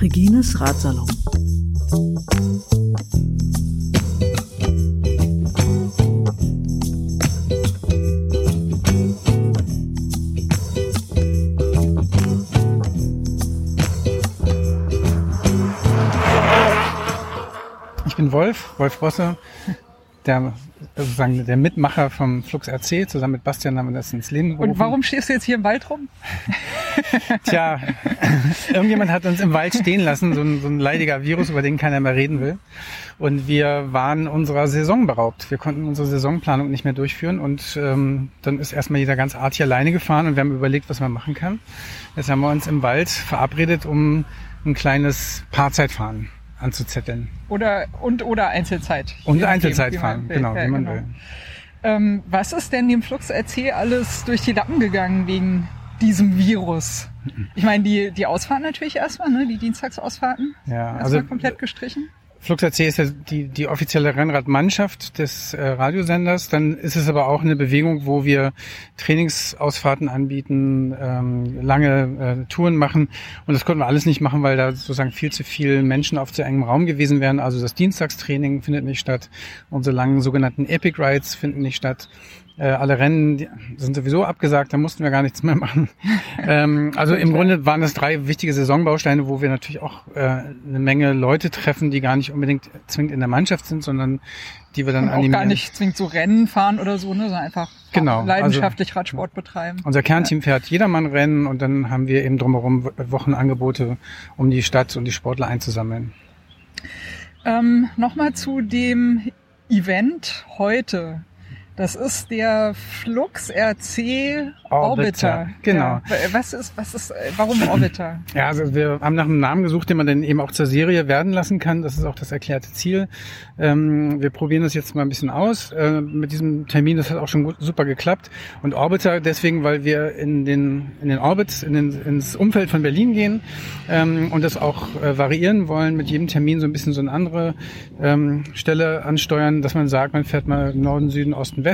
Regines Ratsalon. Ich bin Wolf, Wolf Rosse, der sozusagen der Mitmacher vom Flux RC. Zusammen mit Bastian haben wir das ins Leben gerufen. Und warum stehst du jetzt hier im Wald rum? Tja, irgendjemand hat uns im Wald stehen lassen, so ein, so ein leidiger Virus, über den keiner mehr reden will. Und wir waren unserer Saison beraubt. Wir konnten unsere Saisonplanung nicht mehr durchführen und ähm, dann ist erstmal jeder ganz artig alleine gefahren und wir haben überlegt, was man machen kann. Jetzt haben wir uns im Wald verabredet, um ein kleines Paarzeitfahren anzuzetteln. Oder und oder Einzelzeit. Und Einzelzeit man fahren, will. genau, Ja, wie man genau. will. Ähm, was ist denn dem Flux RC alles durch die Lappen gegangen wegen diesem Virus? Ich meine, die, die Ausfahrten natürlich erstmal, ne? Die Dienstagsausfahrten. Ja, Erstmal also komplett gestrichen. Flux RC ist ja die, die offizielle Rennradmannschaft des äh, Radiosenders. Dann ist es aber auch eine Bewegung, wo wir Trainingsausfahrten anbieten, ähm, lange äh, Touren machen. Und das konnten wir alles nicht machen, weil da sozusagen viel zu viele Menschen auf zu engem Raum gewesen wären. Also das Dienstagstraining findet nicht statt. Unsere langen sogenannten Epic Rides finden nicht statt. Äh, alle Rennen sind sowieso abgesagt, da mussten wir gar nichts mehr machen. ähm, also im Grunde waren das drei wichtige Saisonbausteine, wo wir natürlich auch äh, eine Menge Leute treffen, die gar nicht unbedingt zwingend in der Mannschaft sind, sondern die wir dann Und auch animieren. gar nicht zwingend so Rennen fahren oder so, ne? Sondern einfach Genau, leidenschaftlich Radsport betreiben. Unser Kernteam fährt Jedermann-Rennen und dann haben wir eben drumherum Wo- Wochenangebote, um die Stadt und die Sportler einzusammeln. Ähm, Nochmal zu dem Event heute. Das ist der Flux RC Orbiter. Orbiter, genau. Ja. Was ist, was ist, warum Orbiter? Ja, also wir haben nach einem Namen gesucht, den man dann eben auch zur Serie werden lassen kann. Das ist auch das erklärte Ziel. Ähm, wir probieren das jetzt mal ein bisschen aus. Äh, mit diesem Termin, das hat auch schon gut, super geklappt. Und Orbiter deswegen, weil wir in den, in den Orbit, in den, ins Umfeld von Berlin gehen ähm, und das auch äh, variieren wollen, mit jedem Termin so ein bisschen so eine andere ähm, Stelle ansteuern, dass man sagt, man fährt mal Norden, Süden, Osten, Westen.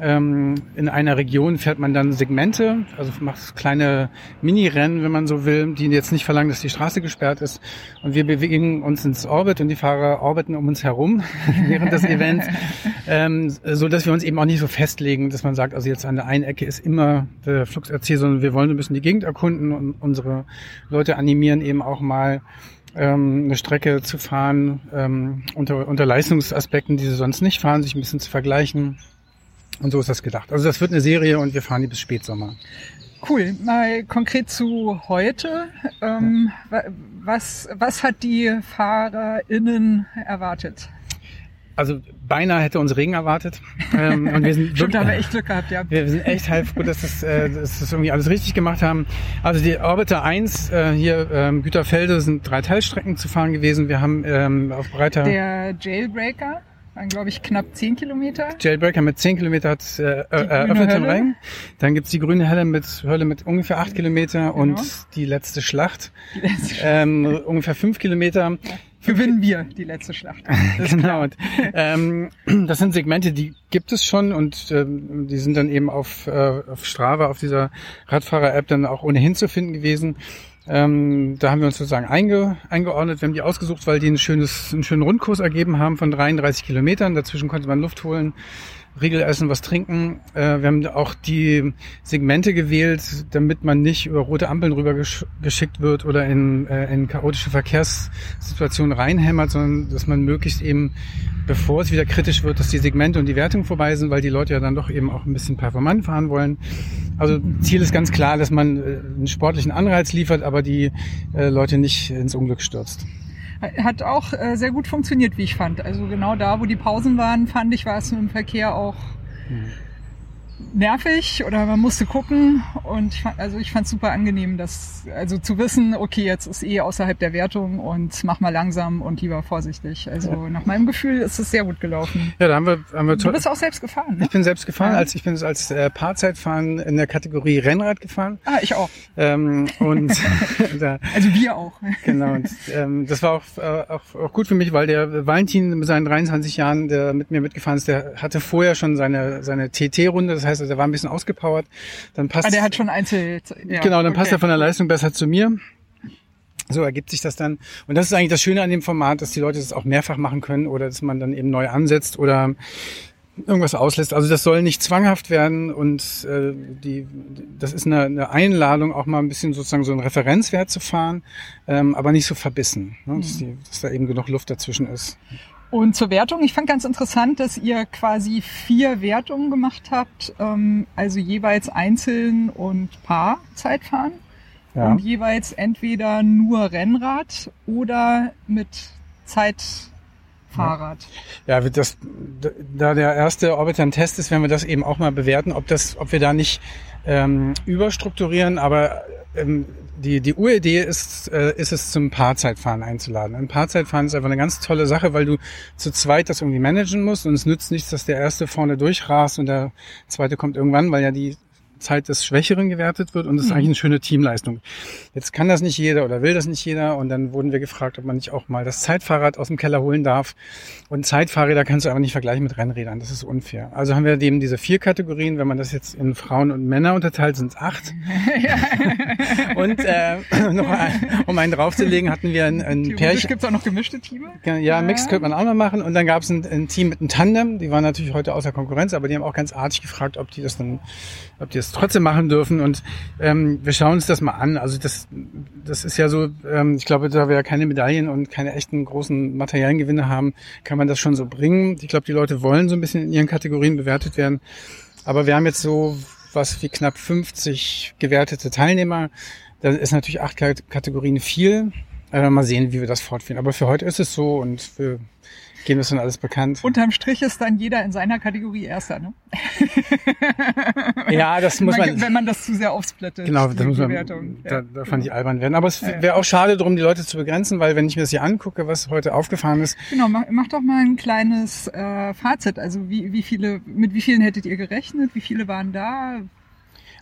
Ähm, in einer Region fährt man dann Segmente, also macht kleine Mini-Rennen, wenn man so will, die jetzt nicht verlangen, dass die Straße gesperrt ist. Und wir bewegen uns ins Orbit und die Fahrer orbiten um uns herum während des Events, ähm, so dass wir uns eben auch nicht so festlegen, dass man sagt, also jetzt an der einen Ecke ist immer der Flux RC, sondern wir wollen so ein bisschen die Gegend erkunden und unsere Leute animieren eben auch mal ähm, eine Strecke zu fahren ähm, unter, unter Leistungsaspekten, die sie sonst nicht fahren, sich ein bisschen zu vergleichen. Und so ist das gedacht. Also das wird eine Serie und wir fahren die bis Spätsommer. Cool. Mal konkret zu heute. Ähm, wa- was, was hat die FahrerInnen erwartet? Also beinahe hätte uns Regen erwartet. Ähm, und wir sind Stimmt, da haben wir wirklich- echt Glück gehabt, ja. Wir sind echt heilfroh, dass, das, äh, dass das irgendwie alles richtig gemacht haben. Also die Orbiter 1 äh, hier ähm, Güterfelde sind drei Teilstrecken zu fahren gewesen. Wir haben ähm, auf breiter Der Jailbreaker waren, glaube ich, knapp 10 Kilometer. Jailbreaker mit 10 Kilometer hat äh, äh, eröffnet Hölle. Ring. Dann gibt's die grüne Hölle mit, Hölle mit ungefähr 8 Kilometer und Genau. die letzte Schlacht ähm, ungefähr 5 Kilometer. Gewinnen wir die letzte Schlacht. Ist Genau. Und, ähm, das sind Segmente, die gibt es schon und ähm, die sind dann eben auf, äh, auf Strava, auf dieser Radfahrer-App dann auch ohnehin zu finden gewesen. Ähm, da haben wir uns sozusagen einge, eingeordnet. Wir haben die ausgesucht, weil die ein schönes, einen schönen Rundkurs ergeben haben von 33 Kilometern. Dazwischen konnte man Luft holen, Riegel essen, was trinken. Äh, wir haben auch die Segmente gewählt, damit man nicht über rote Ampeln rüber gesch geschickt wird oder in, äh, in chaotische Verkehrssituationen reinhämmert, sondern dass man möglichst eben, bevor es wieder kritisch wird, dass die Segmente und die Wertung vorbei sind, weil die Leute ja dann doch eben auch ein bisschen performant fahren wollen. Also Ziel ist ganz klar, dass man äh, einen sportlichen Anreiz liefert, aber die äh, Leute nicht ins Unglück stürzt. Hat auch äh, sehr gut funktioniert, wie ich fand. Also genau da, wo die Pausen waren, fand ich, war es dem Verkehr auch nervig oder man musste gucken und ich fand, also ich fand es super angenehm, dass also zu wissen, okay, jetzt ist eh außerhalb der Wertung und mach mal langsam und lieber vorsichtig. Also ja. nach meinem Gefühl ist es sehr gut gelaufen. Ja, da haben wir, haben wir Du bist auch selbst gefahren. Ne? Ich bin selbst gefahren, ja. als ich bin als äh, Paarzeitfahren in der Kategorie Rennrad gefahren. Ah, ich auch. Ähm, und da, also wir auch. Genau. Und, ähm, das war auch, äh, auch, auch gut für mich, weil der Valentin mit seinen 23 Jahren, der mit mir mitgefahren ist, der hatte vorher schon seine seine TT-Runde. Das heißt, also, der war ein bisschen ausgepowert. Dann passt. Ah, der hat schon Einzel. Ja, genau, dann okay. passt er von der Leistung besser zu mir. So ergibt sich das dann. Und das ist eigentlich das Schöne an dem Format, dass die Leute das auch mehrfach machen können oder dass man dann eben neu ansetzt oder irgendwas auslässt. Also das soll nicht zwanghaft werden und äh, die, das ist eine, eine Einladung, auch mal ein bisschen sozusagen so einen Referenzwert zu fahren, ähm, aber nicht so verbissen, ne? dass, die, dass da eben genug Luft dazwischen ist. Und zur Wertung, ich fand ganz interessant, dass ihr quasi vier Wertungen gemacht habt, ähm, also jeweils einzeln und Paar Zeitfahren ja. und jeweils entweder nur Rennrad oder mit Zeitfahrrad. Ja, ja das, da der erste Orbiter ein Test ist, werden wir das eben auch mal bewerten, ob das, ob wir da nicht ähm, überstrukturieren, aber ähm, die, die Uridee ist, äh, ist es zum Paarzeitfahren einzuladen. Ein Paarzeitfahren ist einfach eine ganz tolle Sache, weil du zu zweit das irgendwie managen musst und es nützt nichts, dass der erste vorne durchrast und der zweite kommt irgendwann, weil ja die Zeit des Schwächeren gewertet wird und das ist mhm. eigentlich eine schöne Teamleistung. Jetzt kann das nicht jeder oder will das nicht jeder und dann wurden wir gefragt, ob man nicht auch mal das Zeitfahrrad aus dem Keller holen darf. Und Zeitfahrräder kannst du aber nicht vergleichen mit Rennrädern, das ist unfair. Also haben wir eben diese vier Kategorien, wenn man das jetzt in Frauen und Männer unterteilt, sind es acht. und äh, noch ein, um einen draufzulegen, hatten wir ein, ein Pärchen. Gibt es auch noch gemischte Teams? Ja, ja, Mix könnte man auch noch machen. Und dann gab es ein, ein Team mit einem Tandem, die waren natürlich heute außer Konkurrenz, aber die haben auch ganz artig gefragt, ob die das dann, ob die das trotzdem machen dürfen. Und ähm, wir schauen uns das mal an. Also das, das ist ja so, ähm, ich glaube, da wir ja keine Medaillen und keine echten großen materiellen Gewinne haben, kann man das schon so bringen. Ich glaube, die Leute wollen so ein bisschen in ihren Kategorien bewertet werden. Aber wir haben jetzt so was wie knapp 50 gewertete Teilnehmer. Da ist natürlich acht Kategorien viel. Also mal sehen, wie wir das fortführen. Aber für heute ist es so und wir geben das dann alles bekannt. Unterm Strich ist dann jeder in seiner Kategorie Erster, ne? ja, das muss man, Wenn man das zu sehr aufsplittet. Genau, das muss man, da, da fand ich albern werden. Aber es wäre auch schade drum, die Leute zu begrenzen, weil wenn ich mir das hier angucke, was heute aufgefahren ist. Genau, mach, mach doch mal ein kleines äh, Fazit. Also wie, wie viele, mit wie vielen hättet ihr gerechnet? Wie viele waren da?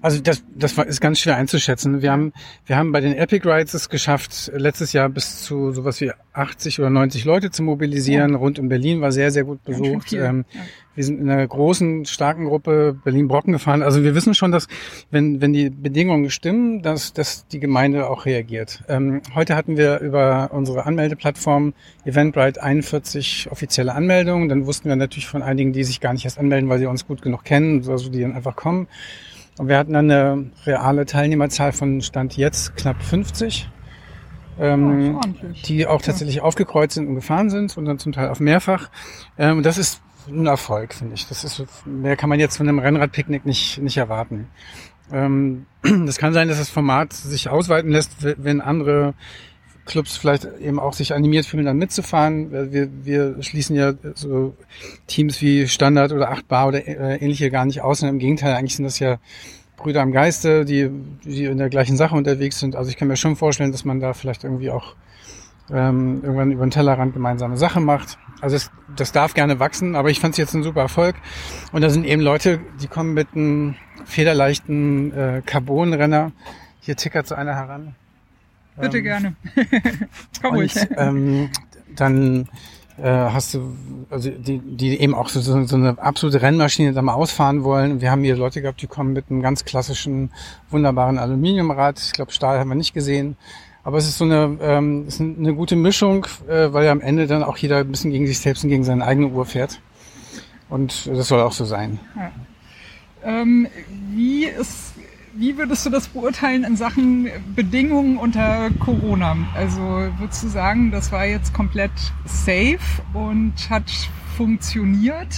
Also das, das ist ganz schwer einzuschätzen. Wir haben, wir haben bei den Epic Rides es geschafft, letztes Jahr bis zu sowas wie 80 oder 90 Leute zu mobilisieren. Ja. Rund um Berlin war sehr, sehr gut besucht. Ähm, ja. Wir sind in einer großen, starken Gruppe Berlin-Brocken gefahren. Also wir wissen schon, dass wenn, wenn die Bedingungen stimmen, dass, dass die Gemeinde auch reagiert. Ähm, heute hatten wir über unsere Anmeldeplattform Eventbrite 41 offizielle Anmeldungen. Dann wussten wir natürlich von einigen, die sich gar nicht erst anmelden, weil sie uns gut genug kennen, also die dann einfach kommen. Und wir hatten dann eine reale Teilnehmerzahl von Stand jetzt knapp 50, ähm, die auch tatsächlich ja. aufgekreuzt sind und gefahren sind und dann zum Teil auf mehrfach. Ähm, das ist ein Erfolg, finde ich. Das ist mehr kann man jetzt von einem Rennradpicknick nicht nicht erwarten. Ähm, das kann sein, dass das Format sich ausweiten lässt, wenn andere Clubs vielleicht eben auch sich animiert fühlen, dann mitzufahren. Wir, wir schließen ja so Teams wie Standard oder 8 Bar oder äh, ähnliche gar nicht aus. Und Im Gegenteil, eigentlich sind das ja Brüder am Geiste, die, die in der gleichen Sache unterwegs sind. Also ich kann mir schon vorstellen, dass man da vielleicht irgendwie auch ähm, irgendwann über den Tellerrand gemeinsame Sache macht. Also es, das darf gerne wachsen, aber ich fand es jetzt ein super Erfolg. Und da sind eben Leute, die kommen mit einem federleichten äh, Carbonrenner. Hier tickert so einer heran. Bitte ähm, gerne. Komm ruhig. Ähm, dann äh, hast du, also die, die eben auch so, so, so eine absolute Rennmaschine da mal ausfahren wollen. Wir haben hier Leute gehabt, die kommen mit einem ganz klassischen, wunderbaren Aluminiumrad. Ich glaube, Stahl haben wir nicht gesehen. Aber es ist so eine, ähm, ist eine gute Mischung, äh, weil ja am Ende dann auch jeder ein bisschen gegen sich selbst und gegen seine eigene Uhr fährt. Und das soll auch so sein. Ja. Ähm, wie ist wie würdest du das beurteilen in Sachen Bedingungen unter Corona? Also würdest du sagen, das war jetzt komplett safe und hat funktioniert?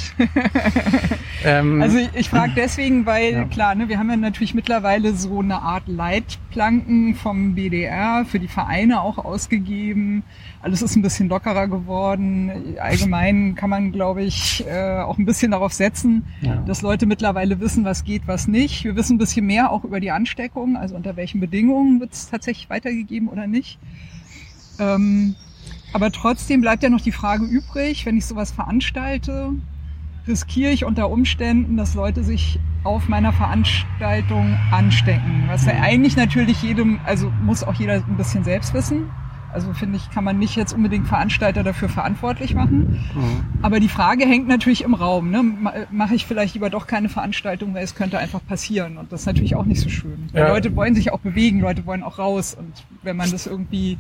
ähm, also ich, ich frage deswegen, weil ja. klar, ne, wir haben ja natürlich mittlerweile so eine Art Leitplanken vom BDR für die Vereine auch ausgegeben. Alles ist ein bisschen lockerer geworden. Allgemein kann man, glaube ich, äh, auch ein bisschen darauf setzen, ja. dass Leute mittlerweile wissen, was geht, was nicht. Wir wissen ein bisschen mehr auch über die Ansteckung, also unter welchen Bedingungen wird es tatsächlich weitergegeben oder nicht. Ähm, aber trotzdem bleibt ja noch die Frage übrig, wenn ich sowas veranstalte, riskiere ich unter Umständen, dass Leute sich auf meiner Veranstaltung anstecken. Was ja eigentlich natürlich jedem, also muss auch jeder ein bisschen selbst wissen. Also finde ich, kann man nicht jetzt unbedingt Veranstalter dafür verantwortlich machen. Mhm. Aber die Frage hängt natürlich im Raum. Ne? Mache ich vielleicht lieber doch keine Veranstaltung, weil es könnte einfach passieren. Und das ist natürlich auch nicht so schön. Ja. Leute wollen sich auch bewegen, Leute wollen auch raus. Und wenn man das irgendwie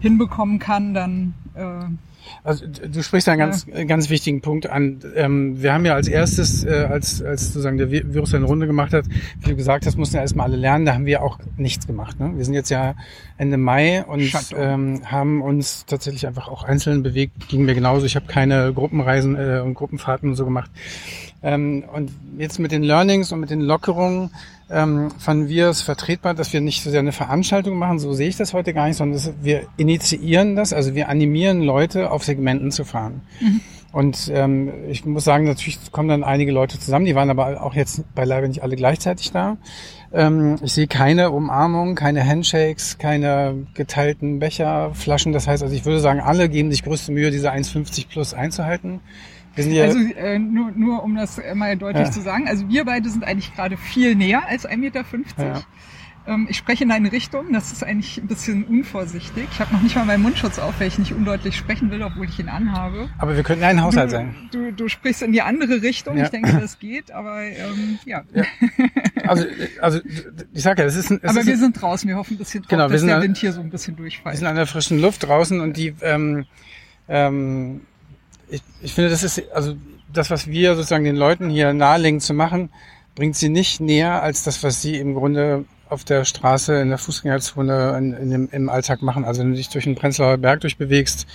hinbekommen kann, dann äh, also du sprichst einen ganz, ja. ganz wichtigen Punkt an. Ähm, wir haben ja als erstes, äh, als, als sozusagen der Virus eine Runde gemacht hat, wie du gesagt hast, mussten ja erstmal alle lernen, da haben wir auch nichts gemacht. Ne? Wir sind jetzt ja Ende Mai und ähm, haben uns tatsächlich einfach auch einzeln bewegt, ging mir genauso. Ich habe keine Gruppenreisen äh, und Gruppenfahrten und so gemacht. Ähm, und jetzt mit den Learnings und mit den Lockerungen ähm, fanden wir es vertretbar, dass wir nicht so sehr eine Veranstaltung machen, so sehe ich das heute gar nicht, sondern dass wir initiieren das, also wir animieren Leute, auf Segmenten zu fahren. Mhm. Und ähm, ich muss sagen, natürlich kommen dann einige Leute zusammen, die waren aber auch jetzt beileibe nicht alle gleichzeitig da. Ähm, ich sehe keine Umarmung, keine Handshakes, keine geteilten Becher, Flaschen. Das heißt, also ich würde sagen, alle geben sich größte Mühe, diese 1,50 plus einzuhalten. Ja also äh, nur, nur um das mal deutlich ja. zu sagen, also wir beide sind eigentlich gerade viel näher als 1,50 Meter. Ja. Ähm, ich spreche in eine Richtung, das ist eigentlich ein bisschen unvorsichtig. Ich habe noch nicht mal meinen Mundschutz auf, weil ich nicht undeutlich sprechen will, obwohl ich ihn anhabe. Aber wir könnten ein Haushalt du, sein. Du, du sprichst in die andere Richtung, ich denke, das geht, aber ähm, ja. Also, also ich sage ja, es ist ein, es Aber ist wir sind draußen, wir hoffen ein bisschen drauf, genau, dass der an, Wind hier so ein bisschen durchfällt. Wir sind an der frischen Luft draußen und die ähm, ähm, ich, ich finde, das ist, also das, was wir sozusagen den Leuten hier nahelegen zu machen, bringt sie nicht näher als das, was sie im Grunde auf der Straße, in der Fußgängerzone, in, in dem, im Alltag machen. Also wenn du dich durch den Prenzlauer Berg durchbewegst,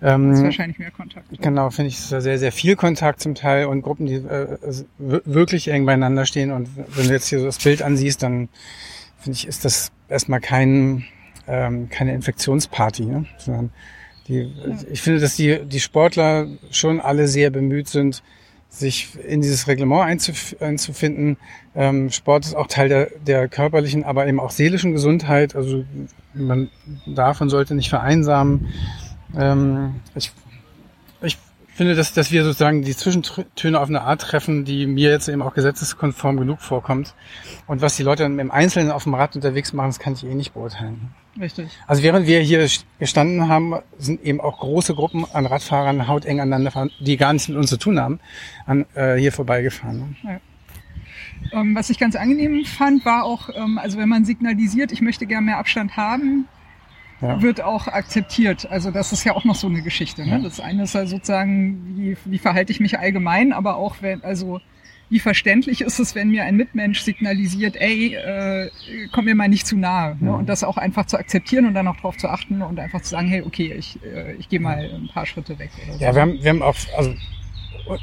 ähm, das ist wahrscheinlich mehr Kontakt. Genau, finde ich, ist da sehr, sehr viel Kontakt zum Teil und Gruppen, die äh, wirklich eng beieinander stehen. Und wenn du jetzt hier so das Bild ansiehst, dann finde ich, ist das erstmal kein, ähm, keine Infektionsparty, ne? sondern die, ich finde, dass die, die Sportler schon alle sehr bemüht sind, sich in dieses Reglement einzuf einzufinden. Ähm, Sport ist auch Teil der, der körperlichen, aber eben auch seelischen Gesundheit. Also man darf und sollte nicht vereinsamen. Ähm, ich finde, dass, dass wir sozusagen die Zwischentöne auf eine Art treffen, die mir jetzt eben auch gesetzeskonform genug vorkommt. Und was die Leute dann im Einzelnen auf dem Rad unterwegs machen, das kann ich eh nicht beurteilen. Richtig. Also während wir hier gestanden haben, sind eben auch große Gruppen an Radfahrern hauteng aneinander, die gar nichts mit uns zu tun haben, an, äh, hier vorbeigefahren. Ja. Ähm, was ich ganz angenehm fand, war auch, ähm, also wenn man signalisiert, ich möchte gerne mehr Abstand haben, ja. wird auch akzeptiert. Also das ist ja auch noch so eine Geschichte. Ne? Ja. Das eine ist ja sozusagen, wie, wie verhalte ich mich allgemein, aber auch wenn, also wie verständlich ist es, wenn mir ein Mitmensch signalisiert, ey, äh, komm mir mal nicht zu nahe. Ne? Und das auch einfach zu akzeptieren und dann auch darauf zu achten und einfach zu sagen, hey, okay, ich, äh, ich gehe mal ein paar Schritte weg. Oder so. Ja, wir haben, wir haben auch, also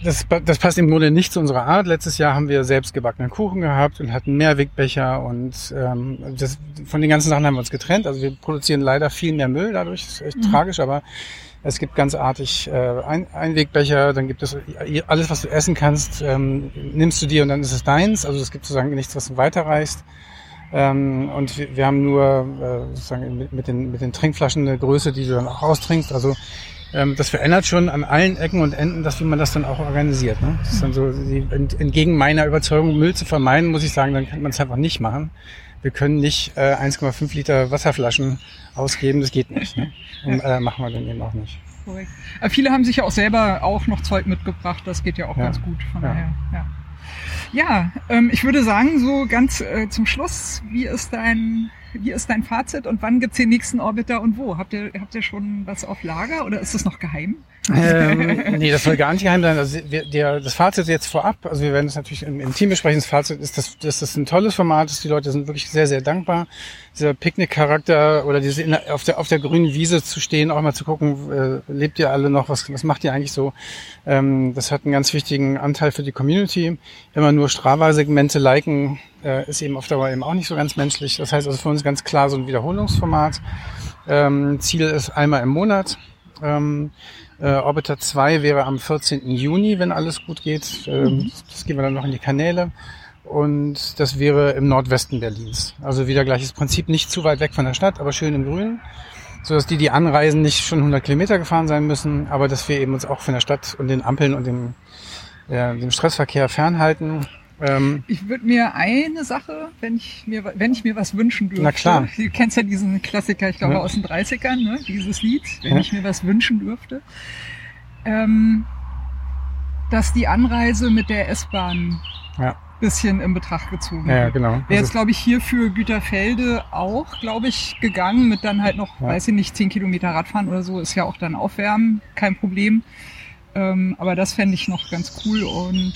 das, das passt im Grunde nicht zu unserer Art. Letztes Jahr haben wir selbst gebackenen Kuchen gehabt und hatten Mehrwegbecher und ähm, das, von den ganzen Sachen haben wir uns getrennt. Also wir produzieren leider viel mehr Müll dadurch, das ist echt mhm. tragisch, aber es gibt ganz artig äh, Ein Einwegbecher, dann gibt es alles, was du essen kannst, ähm, nimmst du dir und dann ist es deins. Also es gibt sozusagen nichts, was du weiterreichst. Ähm, und wir, wir haben nur äh, sozusagen mit, mit, den, mit den Trinkflaschen eine Größe, die du dann auch austrinkst. Also ähm, das verändert schon an allen Ecken und Enden, dass wie man das dann auch organisiert. Ne? Das ist dann so, die, entgegen meiner Überzeugung, Müll zu vermeiden, muss ich sagen, dann kann man es einfach nicht machen wir können nicht äh, 1,5 Liter Wasserflaschen ausgeben, das geht nicht. Ne? Und äh, machen wir dann eben auch nicht. Aber viele haben sich ja auch selber auch noch Zeug mitgebracht, das geht ja auch ja. ganz gut. Von ja. daher, ja. Ja, ähm, ich würde sagen, so ganz äh, zum Schluss, wie ist dein wie ist dein Fazit und wann gibt's den nächsten Orbiter und wo? Habt ihr, habt ihr schon was auf Lager oder ist das noch geheim? ähm, nee, das soll gar nicht geheim sein. Also wir, der, das Fazit jetzt vorab, also wir werden es natürlich im, im Team besprechen. Das Fazit ist, dass, dass das ein tolles Format ist. Die Leute sind wirklich sehr, sehr dankbar. Dieser Picknick-Charakter oder diese in, auf der auf der grünen Wiese zu stehen, auch mal zu gucken, äh, lebt ihr alle noch? Was, was macht ihr eigentlich so? Ähm, das hat einen ganz wichtigen Anteil für die Community. Wenn man nur Strava-Segmente liken, äh, ist eben auf Dauer eben auch nicht so ganz menschlich. Das heißt also für uns ganz klar so ein Wiederholungsformat. Ähm, Ziel ist einmal im Monat. Ähm, äh, Orbiter 2 wäre am 14. Juni, wenn alles gut geht. Ähm, mhm. Das gehen wir dann noch in die Kanäle. Und das wäre im Nordwesten Berlins. Also wieder gleiches Prinzip, nicht zu weit weg von der Stadt, aber schön im Grün. So dass die, die anreisen, nicht schon 100 Kilometer gefahren sein müssen, aber dass wir eben uns auch von der Stadt und den Ampeln und dem, ja, dem Stressverkehr fernhalten. Ähm, ich würde mir eine Sache, wenn ich mir, wenn ich mir was wünschen dürfte. Na klar. Du kennst ja diesen Klassiker, ich glaube, ja. aus den 30ern, ne? dieses Lied, wenn ja. ich mir was wünschen dürfte. Ähm, dass die Anreise mit der S-Bahn ja. bisschen in Betracht gezogen wird. Ja, genau. Wäre jetzt, glaube ich, hier für Güterfelde auch, glaube ich, gegangen mit dann halt noch, weiß ich nicht, 10 Kilometer Radfahren oder so, ist ja auch dann Aufwärmen, kein Problem. Ähm, aber das fände ich noch ganz cool und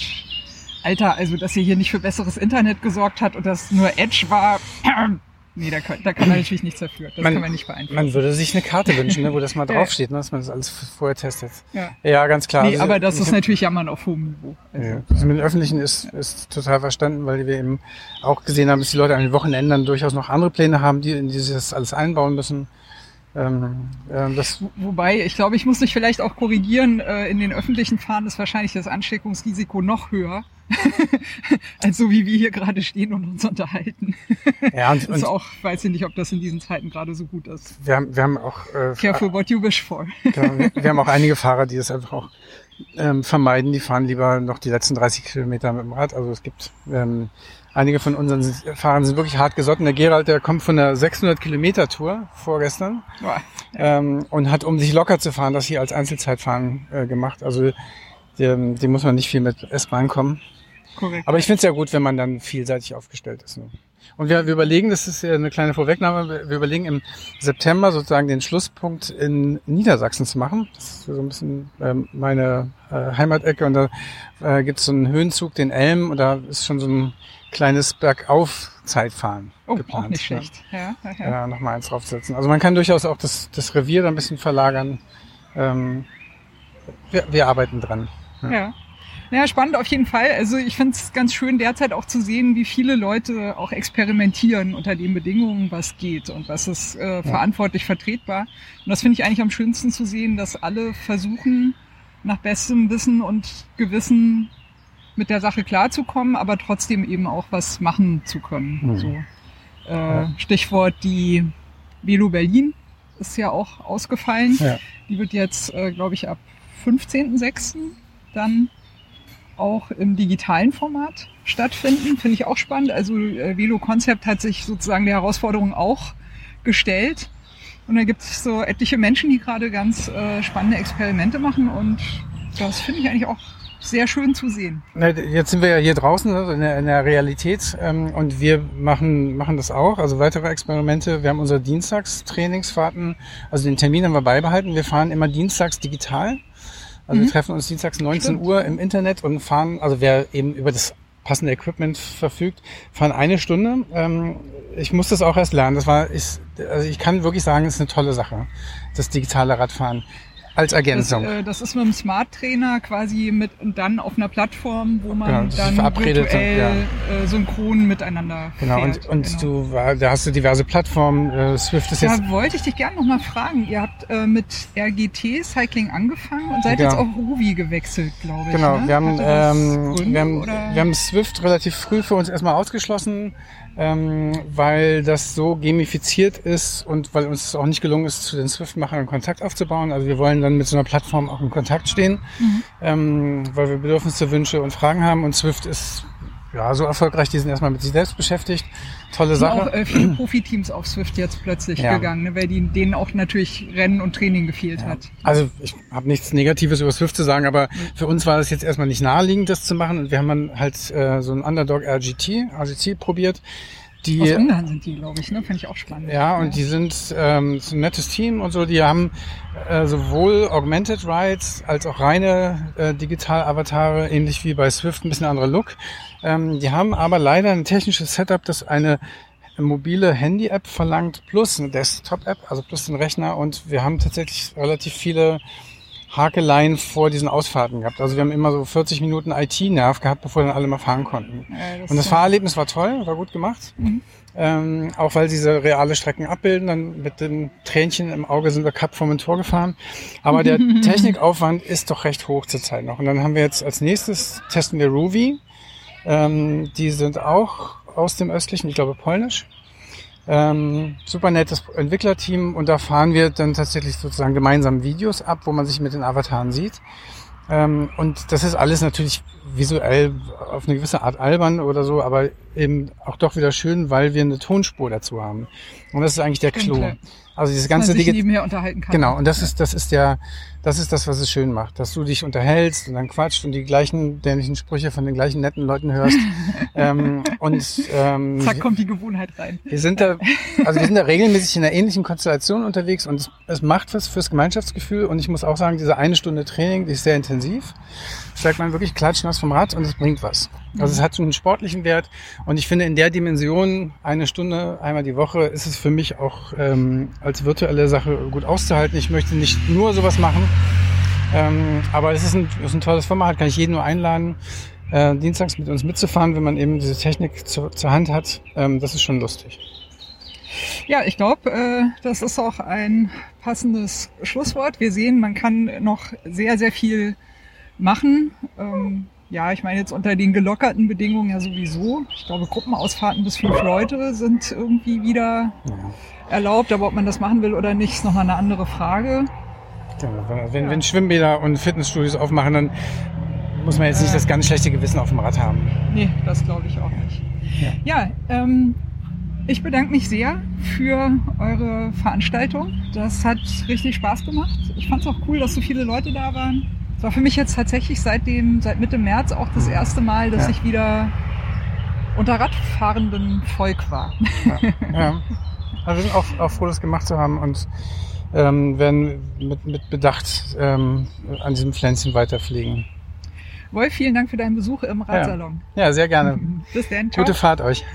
Alter, also dass ihr hier nicht für besseres Internet gesorgt hat und das nur Edge war. Nee, da kann, da kann man natürlich nichts dafür. Das man, kann man nicht beeinflussen. Man würde sich eine Karte wünschen, ne, wo das mal draufsteht, ne, dass man das alles vorher testet. Ja, ja ganz klar. Nee, also, aber das ist natürlich Jammern auf hohem Niveau. Also, ja. also mit den Öffentlichen ist, ist total verstanden, weil wir eben auch gesehen haben, dass die Leute an den Wochenenden durchaus noch andere Pläne haben, die in dieses alles einbauen müssen. Ähm, äh, das Wobei, ich glaube, ich muss mich vielleicht auch korrigieren, äh, in den öffentlichen Fahren ist wahrscheinlich das Ansteckungsrisiko noch höher. als so wie wir hier gerade stehen und uns unterhalten. Ja, und, das ist auch, weiß ich nicht, ob das in diesen Zeiten gerade so gut ist. Wir haben, wir haben auch äh, Careful what you wish for. genau, wir, wir haben auch einige Fahrer, die das einfach auch ähm, vermeiden. Die fahren lieber noch die letzten 30 Kilometer mit dem Rad. Also es gibt ähm, einige von unseren Fahrern sind wirklich hart gesotten. Der Gerald, der kommt von der 600 Kilometer Tour vorgestern ähm, und hat, um sich locker zu fahren, das hier als Einzelzeitfahren äh, gemacht. Also dem, dem muss man nicht viel mit S-Bahn kommen. Korrekt. Aber ich finde es ja gut, wenn man dann vielseitig aufgestellt ist. Ne? Und wir, wir überlegen, das ist ja eine kleine Vorwegnahme, wir überlegen im September sozusagen den Schlusspunkt in Niedersachsen zu machen. Das ist so ein bisschen ähm, meine äh, Heimatecke und da äh, gibt es so einen Höhenzug, den Elm, und da ist schon so ein kleines Bergauf-Zeitfahren oh, geplant. Auch nicht schlecht. Ja, ja, ja. ja nochmal eins draufsetzen. Also man kann durchaus auch das, das Revier da ein bisschen verlagern. Ähm, wir, wir arbeiten dran. ja. ja. Naja, spannend auf jeden Fall. Also ich finde es ganz schön derzeit auch zu sehen, wie viele Leute auch experimentieren unter den Bedingungen, was geht und was ist äh, ja. verantwortlich vertretbar. Und das finde ich eigentlich am schönsten zu sehen, dass alle versuchen, nach bestem Wissen und Gewissen mit der Sache klarzukommen, aber trotzdem eben auch was machen zu können. Mhm. So, äh, ja. Stichwort die Velo Berlin ist ja auch ausgefallen. Ja. Die wird jetzt, äh, glaube ich, ab 15.06. dann auch im digitalen Format stattfinden. Finde ich auch spannend. Also äh, Velo Concept hat sich sozusagen der Herausforderung auch gestellt. Und da gibt es so etliche Menschen, die gerade ganz äh, spannende Experimente machen und das finde ich eigentlich auch sehr schön zu sehen. Jetzt sind wir ja hier draußen also in, der, in der Realität ähm, und wir machen, machen das auch, also weitere Experimente. Wir haben unsere Dienstagstrainingsfahrten, also den Termin haben wir beibehalten. Wir fahren immer dienstags digital also mhm. wir treffen uns dienstags 19 Stimmt. Uhr im Internet und fahren, also wer eben über das passende Equipment verfügt, fahren eine Stunde. Ähm, ich muss das auch erst lernen. Das war, ich, also ich kann wirklich sagen, es ist eine tolle Sache, das digitale Radfahren als Ergänzung. Das, äh, das ist mit dem Smart Trainer quasi mit und dann auf einer Plattform, wo man genau, dann virtuell ja. äh, synchron miteinander genau, fährt. Und, und genau. du da hast du diverse Plattformen. Äh, Swift ist da jetzt. Da wollte ich dich gerne noch mal fragen. Ihr habt äh, mit RGT Cycling angefangen und seid genau. jetzt auf Ruby gewechselt, glaube ich. Genau, ne? wir haben, ähm, Gründe, wir, haben wir haben Swift relativ früh für uns erstmal ausgeschlossen ähm, weil das so gamifiziert ist und weil uns auch nicht gelungen ist, zu den Swift-Machern Kontakt aufzubauen. Also wir wollen dann mit so einer Plattform auch in Kontakt stehen, mhm. ähm, weil wir Bedürfnisse, Wünsche und Fragen haben und Swift ist ja, so erfolgreich, die sind erstmal mit sich selbst beschäftigt. Tolle sind Sache. auch äh, viele Profiteams auf Swift jetzt plötzlich Ja. gegangen, ne, weil die, denen auch natürlich Rennen und Training gefehlt hat. Also ich habe nichts Negatives über Swift zu sagen, aber für uns war es jetzt erstmal nicht naheliegend, das zu machen. Und wir haben dann halt äh, so ein Underdog RGT, RGT probiert. Die, Aus Ungarn sind die, glaube ich, ne? Finde ich auch spannend. ja, und die sind ähm, so ein nettes Team und so. Die haben äh, sowohl Augmented Rides als auch reine äh, Digital-Avatare, ähnlich wie bei Swift, ein bisschen anderer Look. Ähm, die haben aber leider ein technisches Setup, das eine mobile Handy-App verlangt, plus eine Desktop-App, also plus den Rechner. Und wir haben tatsächlich relativ viele Hakeleien vor diesen Ausfahrten gehabt. Also wir haben immer so 40 Minuten IT-Nerv gehabt, bevor dann alle mal fahren konnten. Äh, Und das Fahrerlebnis war toll, war gut gemacht. Ähm, auch weil diese reale Strecken abbilden. Dann mit dem Tränchen im Auge sind wir Cup vom Tor gefahren. Aber der Technikaufwand ist doch recht hoch zurzeit noch. Und dann haben wir jetzt als nächstes testen wir Ruby. Ähm, die sind auch aus dem östlichen, ich glaube polnisch. Ähm, super nettes Entwicklerteam und da fahren wir dann tatsächlich sozusagen gemeinsam Videos ab, wo man sich mit den Avataren sieht. Ähm, und das ist alles natürlich visuell auf eine gewisse Art albern oder so, aber eben auch doch wieder schön, weil wir eine Tonspur dazu haben. Und das ist eigentlich der Stimmt, Clou. ja. Also dieses ganze Digi kann. Genau, und das ist, das ist der, das ist das, was es schön macht, dass du dich unterhältst und dann quatscht und die gleichen dämlichen Sprüche von den gleichen netten Leuten hörst. ähm, und ähm, Zack, kommt die Gewohnheit rein. wir sind da, also wir sind da regelmäßig in einer ähnlichen Konstellation unterwegs und es, es macht was fürs Gemeinschaftsgefühl und ich muss auch sagen, diese eine Stunde Training, die ist sehr intensiv. Steigt man wirklich klatschnass vom Rad und es bringt was. Also es hat schon einen sportlichen Wert und ich finde in der Dimension eine Stunde einmal die Woche ist es für mich auch ähm, als virtuelle Sache gut auszuhalten. Ich möchte nicht nur sowas machen, ähm, aber es ist ein, ist ein tolles Format, kann ich jeden nur einladen, äh, dienstags mit uns mitzufahren, wenn man eben diese Technik zu, zur Hand hat. Ähm, das ist schon lustig. Ja, ich glaube, äh, das ist auch ein passendes Schlusswort. Wir sehen, man kann noch sehr, sehr viel machen. Ähm, ja, ich meine jetzt unter den gelockerten Bedingungen ja sowieso. Ich glaube, Gruppenausfahrten bis fünf Leute sind irgendwie wieder Ja. erlaubt, aber ob man das machen will oder nicht, ist nochmal eine andere Frage. Ja, wenn, wenn Schwimmbäder und Fitnessstudios aufmachen, dann muss man jetzt nicht das ganz schlechte Gewissen auf dem Rad haben. Nee, das glaube ich auch nicht. Ja, ähm, ich bedanke mich sehr für eure Veranstaltung. Das hat richtig Spaß gemacht. Ich fand es auch cool, dass so viele Leute da waren. Es war für mich jetzt tatsächlich seit dem, seit Mitte März auch das erste Mal, dass Ja. ich wieder unter radfahrenden Volk war. Ja. Also wir sind auch, auch froh, das gemacht zu haben und ähm, werden mit, mit Bedacht ähm, an diesem Pflänzchen weiterfliegen. Wolf, vielen Dank für deinen Besuch im Radsalon. Ja, sehr gerne. Bis dann. Ciao. Gute Fahrt euch.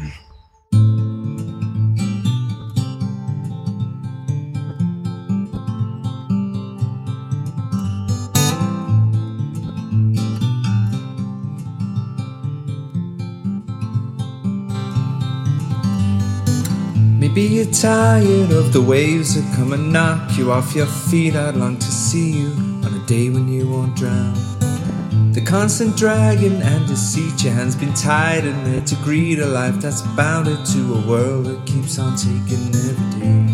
Maybe you're tired of the waves that come and knock you off your feet. I'd long to see you on a day when you won't drown. The constant dragging and deceit, your hands been tied and there to greet a life that's bounded to a world that keeps on taking every day.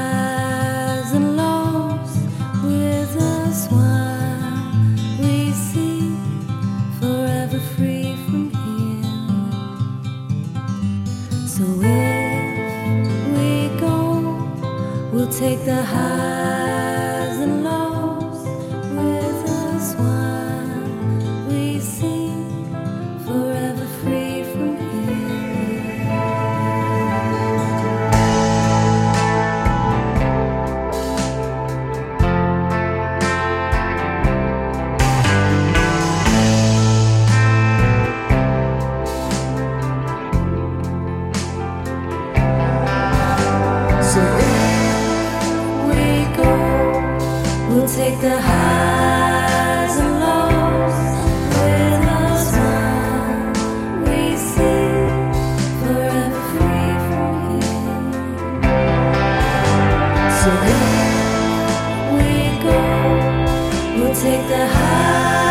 So if we go, we'll take the highs So here we go, we'll take the high.